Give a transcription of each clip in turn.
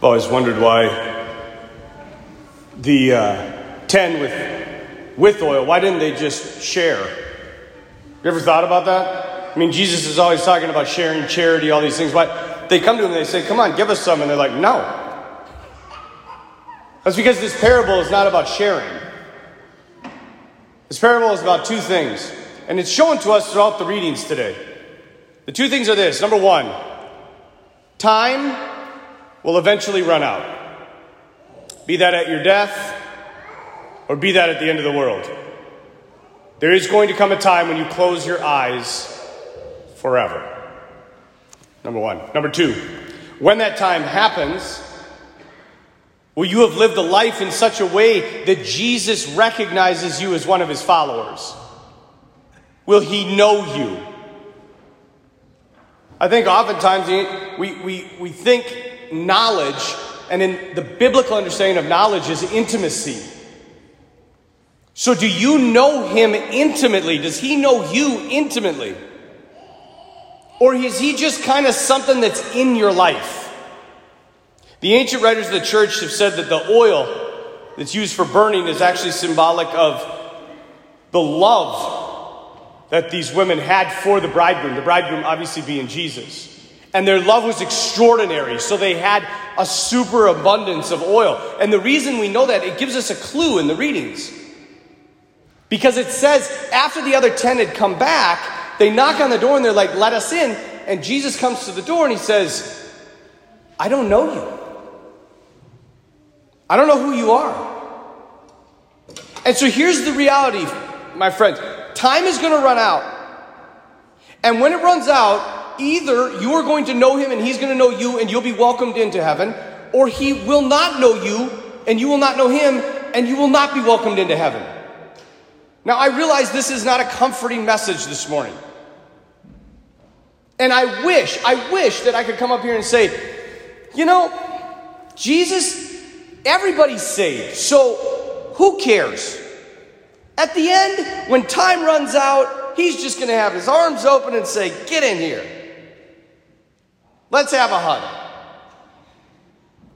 I've always wondered why the uh, 10 with, with oil, why didn't they just share? You ever thought about that? I mean, Jesus is always talking about sharing, charity, all these things. Why they come to him and they say, Come on, give us some. And they're like, No. That's because this parable is not about sharing. This parable is about two things. And it's shown to us throughout the readings today. The two things are this number one, time will eventually run out. Be that at your death or be that at the end of the world. There is going to come a time when you close your eyes forever. Number one. Number two, when that time happens, will you have lived a life in such a way that Jesus recognizes you as one of his followers? Will he know you? I think oftentimes we, we, we think knowledge, and in the biblical understanding of knowledge is intimacy. So, do you know him intimately? Does he know you intimately? Or is he just kind of something that's in your life? The ancient writers of the church have said that the oil that's used for burning is actually symbolic of the love that these women had for the bridegroom, the bridegroom obviously being Jesus. And their love was extraordinary. So they had a super abundance of oil. And the reason we know that, it gives us a clue in the readings. Because it says, after the other 10 had come back, they knock on the door and they're like, let us in. And Jesus comes to the door and he says, I don't know you. I don't know who you are. And so here's the reality, my friends time is going to run out. And when it runs out, either you are going to know him and he's going to know you and you'll be welcomed into heaven, or he will not know you and you will not know him and you will not be welcomed into heaven. Now, I realize this is not a comforting message this morning. And I wish, I wish that I could come up here and say, you know, Jesus, everybody's saved, so who cares? At the end, when time runs out, he's just going to have his arms open and say, Get in here. Let's have a hug.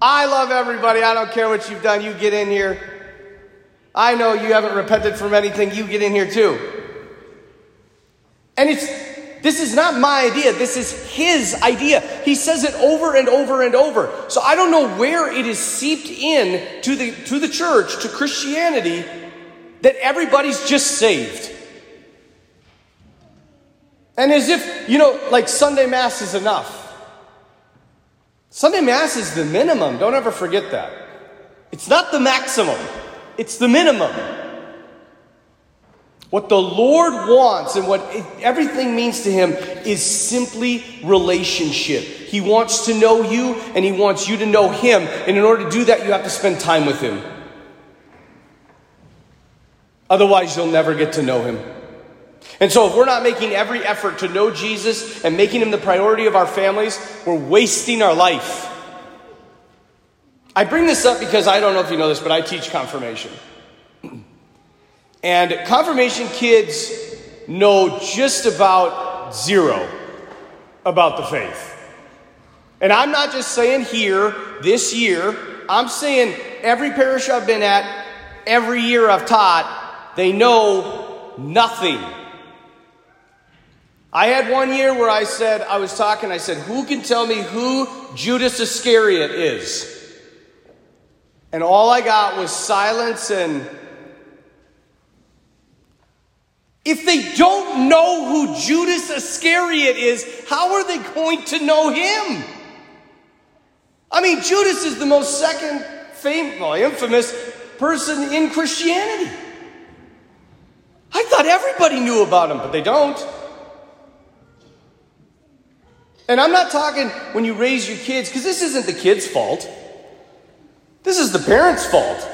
I love everybody. I don't care what you've done. You get in here. I know you haven't repented from anything. You get in here too. And it's this is not my idea. This is his idea. He says it over and over and over. So I don't know where it is seeped in to the to the church, to Christianity, that everybody's just saved. And as if, you know, like Sunday Mass is enough. Sunday Mass is the minimum. Don't ever forget that. It's not the maximum, it's the minimum. What the Lord wants and what everything means to Him is simply relationship. He wants to know you and He wants you to know Him. And in order to do that, you have to spend time with Him. Otherwise, you'll never get to know Him. And so, if we're not making every effort to know Jesus and making him the priority of our families, we're wasting our life. I bring this up because I don't know if you know this, but I teach confirmation. And confirmation kids know just about zero about the faith. And I'm not just saying here, this year, I'm saying every parish I've been at, every year I've taught, they know nothing I had one year where I said, I was talking, I said, Who can tell me who Judas Iscariot is? And all I got was silence and. If they don't know who Judas Iscariot is, how are they going to know him? I mean, Judas is the most second famous, well, infamous person in Christianity. I thought everybody knew about him, but they don't. And I'm not talking when you raise your kids, because this isn't the kid's fault. This is the parents' fault.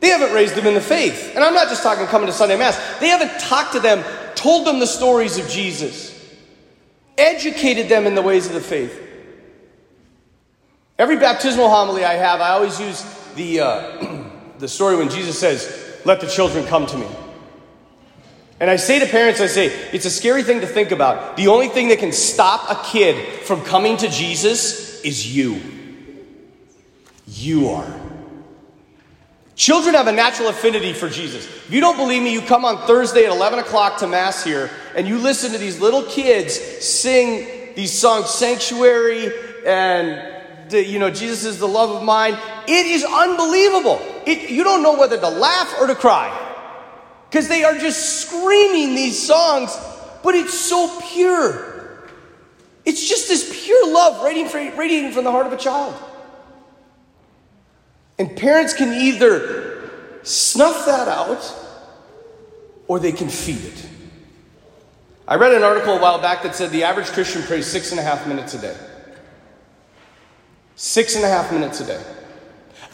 They haven't raised them in the faith. And I'm not just talking coming to Sunday Mass. They haven't talked to them, told them the stories of Jesus, educated them in the ways of the faith. Every baptismal homily I have, I always use the, uh, the story when Jesus says, Let the children come to me. And I say to parents, I say, it's a scary thing to think about. The only thing that can stop a kid from coming to Jesus is you. You are. Children have a natural affinity for Jesus. If you don't believe me, you come on Thursday at 11 o'clock to Mass here and you listen to these little kids sing these songs, Sanctuary and, you know, Jesus is the love of mine. It is unbelievable. It, you don't know whether to laugh or to cry because they are just screaming these songs, but it's so pure. It's just this pure love radiating from the heart of a child. And parents can either snuff that out or they can feed it. I read an article a while back that said the average Christian prays six and a half minutes a day. Six and a half minutes a day.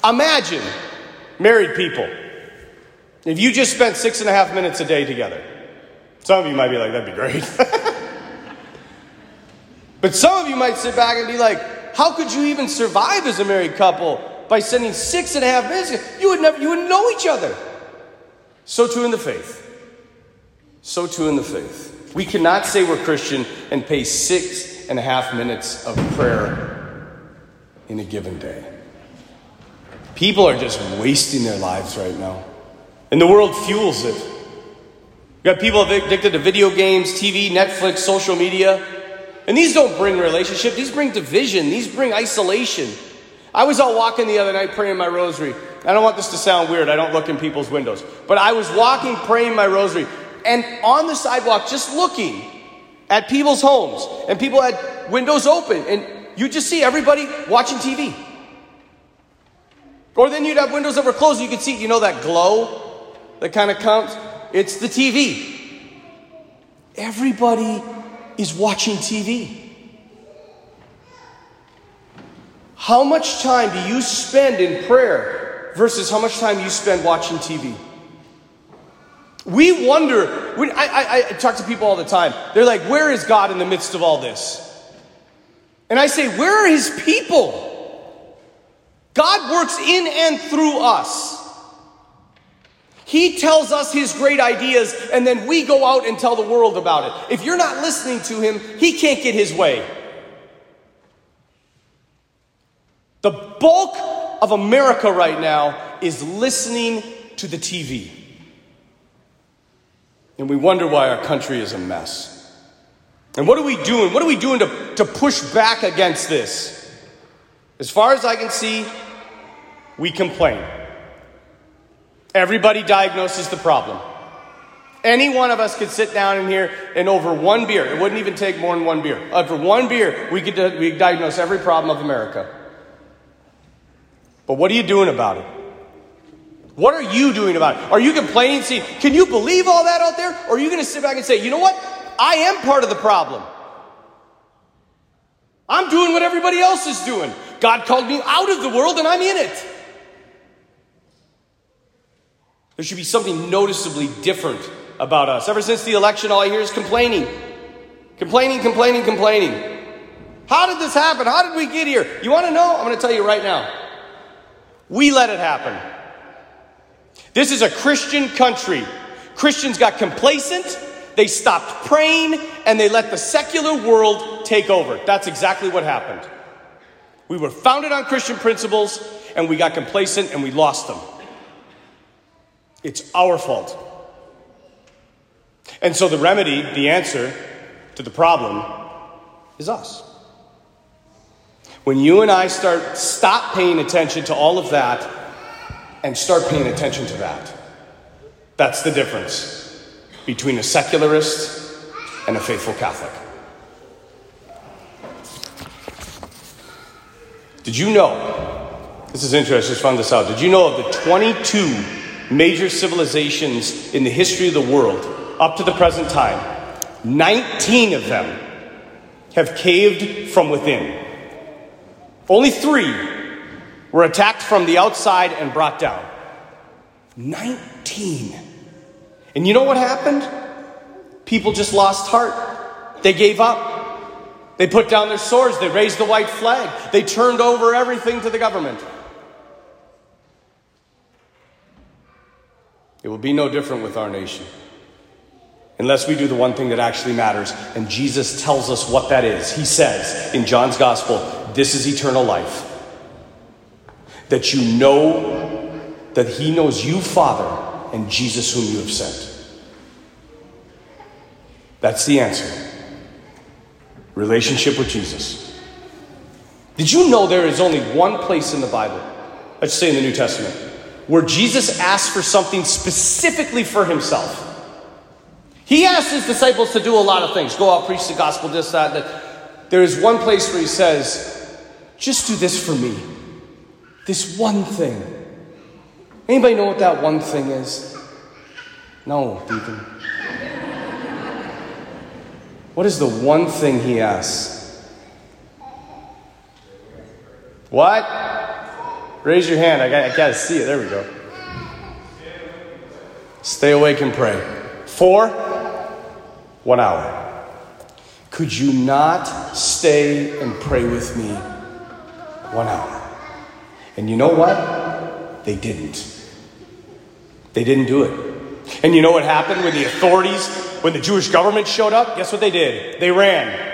Imagine married people. If you just spent six and a half minutes a day together, some of you might be like, that'd be great. but some of you might sit back and be like, how could you even survive as a married couple by spending six and a half minutes, you would never, you wouldn't know each other. So too in the faith. So too in the faith. We cannot say we're Christian and pay six and a half minutes of prayer in a given day. People are just wasting their lives right now. And the world fuels it. You got people addicted to video games, TV, Netflix, social media. And these don't bring relationship, these bring division, these bring isolation. I was out walking the other night praying my rosary. I don't want this to sound weird. I don't look in people's windows. But I was walking praying my rosary and on the sidewalk just looking at people's homes and people had windows open and you just see everybody watching TV. Or then you'd have windows that were closed you could see, you know, that glow that kind of comes? It's the TV. Everybody is watching TV. How much time do you spend in prayer versus how much time you spend watching TV? We wonder, when I, I, I talk to people all the time, they're like, Where is God in the midst of all this? And I say, Where are his people? God works in and through us. He tells us his great ideas, and then we go out and tell the world about it. If you're not listening to him, he can't get his way. The bulk of America right now is listening to the TV. And we wonder why our country is a mess. And what are we doing? What are we doing to, to push back against this? As far as I can see, we complain. Everybody diagnoses the problem. Any one of us could sit down in here and over one beer, it wouldn't even take more than one beer. Over one beer, we could, we diagnose every problem of America. But what are you doing about it? What are you doing about it? Are you complaining, see, can you believe all that out there? Or are you going to sit back and say, you know what? I am part of the problem. I'm doing what everybody else is doing. God called me out of the world and I'm in it. There should be something noticeably different about us. Ever since the election, all I hear is complaining. Complaining, complaining, complaining. How did this happen? How did we get here? You want to know? I'm going to tell you right now. We let it happen. This is a Christian country. Christians got complacent, they stopped praying, and they let the secular world take over. That's exactly what happened. We were founded on Christian principles, and we got complacent and we lost them. It's our fault. And so the remedy, the answer to the problem, is us. When you and I start stop paying attention to all of that and start paying attention to that, that's the difference between a secularist and a faithful Catholic. Did you know? This is interesting, just found this out. Did you know of the 22 major civilizations in the history of the world up to the present time? 19 of them have caved from within. Only three were attacked from the outside and brought down. 19. And you know what happened? People just lost heart. They gave up. They put down their swords. They raised the white flag. They turned over everything to the government. It will be no different with our nation unless we do the one thing that actually matters. And Jesus tells us what that is. He says in John's Gospel, This is eternal life. That you know that He knows you, Father, and Jesus, whom you have sent. That's the answer. Relationship with Jesus. Did you know there is only one place in the Bible, let's say in the New Testament, where Jesus asked for something specifically for himself? He asked his disciples to do a lot of things go out, preach the gospel, this, that, that. There is one place where he says, just do this for me. This one thing. Anybody know what that one thing is? No, Deacon. What is the one thing he asks? What? Raise your hand. I got, I got to see it. There we go. Stay awake and pray. For one hour. Could you not stay and pray with me one hour? And you know what? They didn't. They didn't do it. And you know what happened when the authorities, when the Jewish government showed up? Guess what they did? They ran.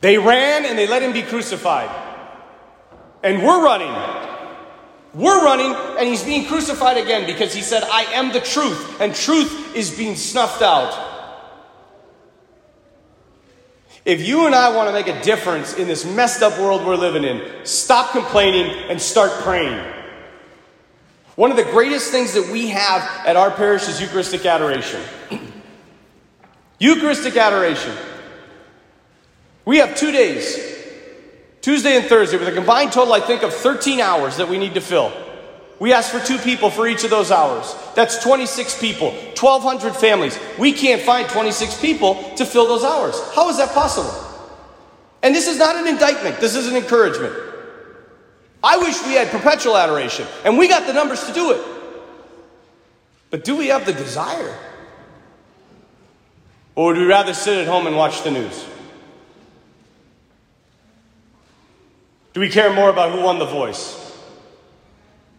They ran and they let him be crucified. And we're running. We're running, and he's being crucified again because he said, I am the truth, and truth is being snuffed out. If you and I want to make a difference in this messed up world we're living in, stop complaining and start praying. One of the greatest things that we have at our parish is Eucharistic adoration. Eucharistic adoration. We have two days Tuesday and Thursday, with a combined total, I think, of 13 hours that we need to fill. We ask for two people for each of those hours. That's 26 people, 1,200 families. We can't find 26 people to fill those hours. How is that possible? And this is not an indictment, this is an encouragement. I wish we had perpetual adoration, and we got the numbers to do it. But do we have the desire? Or would we rather sit at home and watch the news? Do we care more about who won the voice?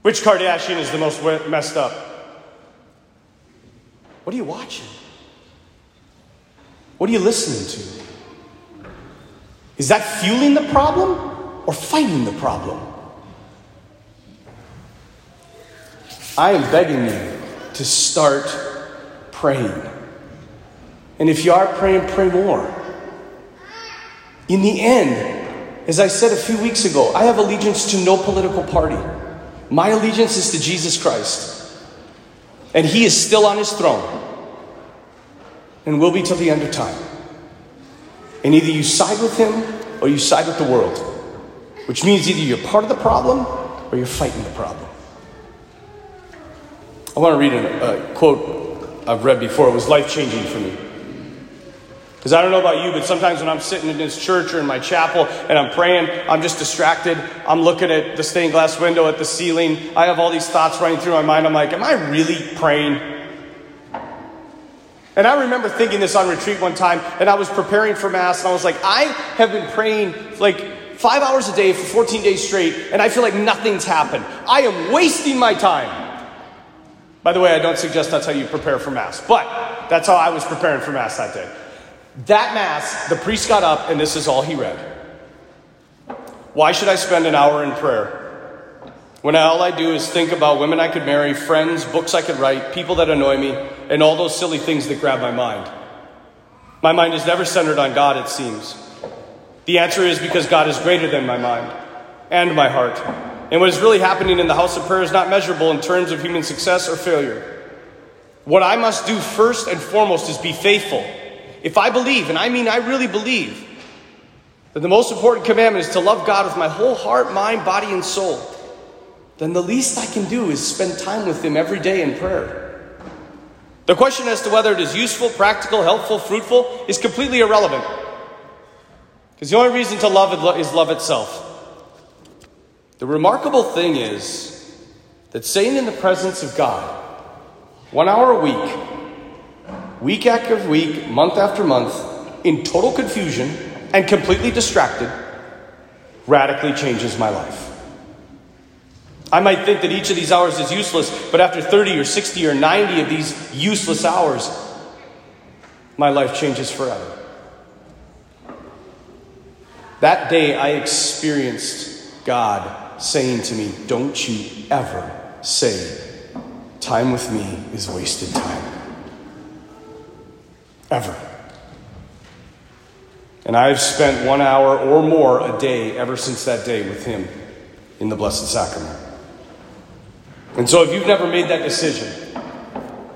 Which Kardashian is the most messed up? What are you watching? What are you listening to? Is that fueling the problem or fighting the problem? I am begging you to start praying. And if you are praying, pray more. In the end, as I said a few weeks ago, I have allegiance to no political party. My allegiance is to Jesus Christ. And He is still on His throne and will be till the end of time. And either you side with Him or you side with the world, which means either you're part of the problem or you're fighting the problem. I want to read a, a quote I've read before. It was life changing for me. Because I don't know about you, but sometimes when I'm sitting in this church or in my chapel and I'm praying, I'm just distracted. I'm looking at the stained glass window at the ceiling. I have all these thoughts running through my mind. I'm like, am I really praying? And I remember thinking this on retreat one time, and I was preparing for Mass, and I was like, I have been praying like five hours a day for 14 days straight, and I feel like nothing's happened. I am wasting my time. By the way, I don't suggest that's how you prepare for Mass, but that's how I was preparing for Mass that day. That Mass, the priest got up and this is all he read. Why should I spend an hour in prayer? When all I do is think about women I could marry, friends, books I could write, people that annoy me, and all those silly things that grab my mind. My mind is never centered on God, it seems. The answer is because God is greater than my mind and my heart. And what is really happening in the house of prayer is not measurable in terms of human success or failure. What I must do first and foremost is be faithful if I believe, and I mean I really believe, that the most important commandment is to love God with my whole heart, mind, body, and soul, then the least I can do is spend time with Him every day in prayer. The question as to whether it is useful, practical, helpful, fruitful is completely irrelevant. Because the only reason to love is love itself. The remarkable thing is that staying in the presence of God, one hour a week, week after week, month after month, in total confusion and completely distracted, radically changes my life. I might think that each of these hours is useless, but after 30 or 60 or 90 of these useless hours, my life changes forever. that day I experienced God saying to me, Don't you ever say, Time with me is wasted time. Ever. And I've spent one hour or more a day ever since that day with Him in the Blessed Sacrament. And so, if you've never made that decision,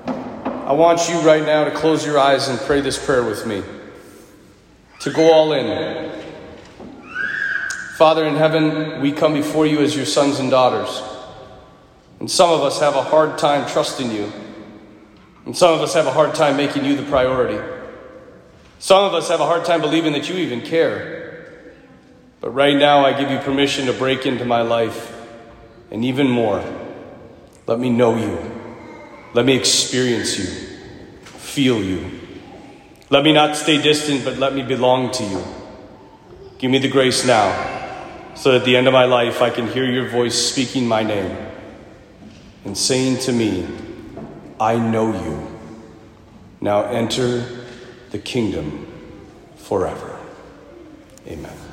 I want you right now to close your eyes and pray this prayer with me. To go all in. Father in heaven, we come before you as your sons and daughters. And some of us have a hard time trusting you. And some of us have a hard time making you the priority. Some of us have a hard time believing that you even care. But right now, I give you permission to break into my life. And even more, let me know you. Let me experience you, feel you. Let me not stay distant, but let me belong to you. Give me the grace now, so that at the end of my life I can hear your voice speaking my name and saying to me, I know you. Now enter the kingdom forever. Amen.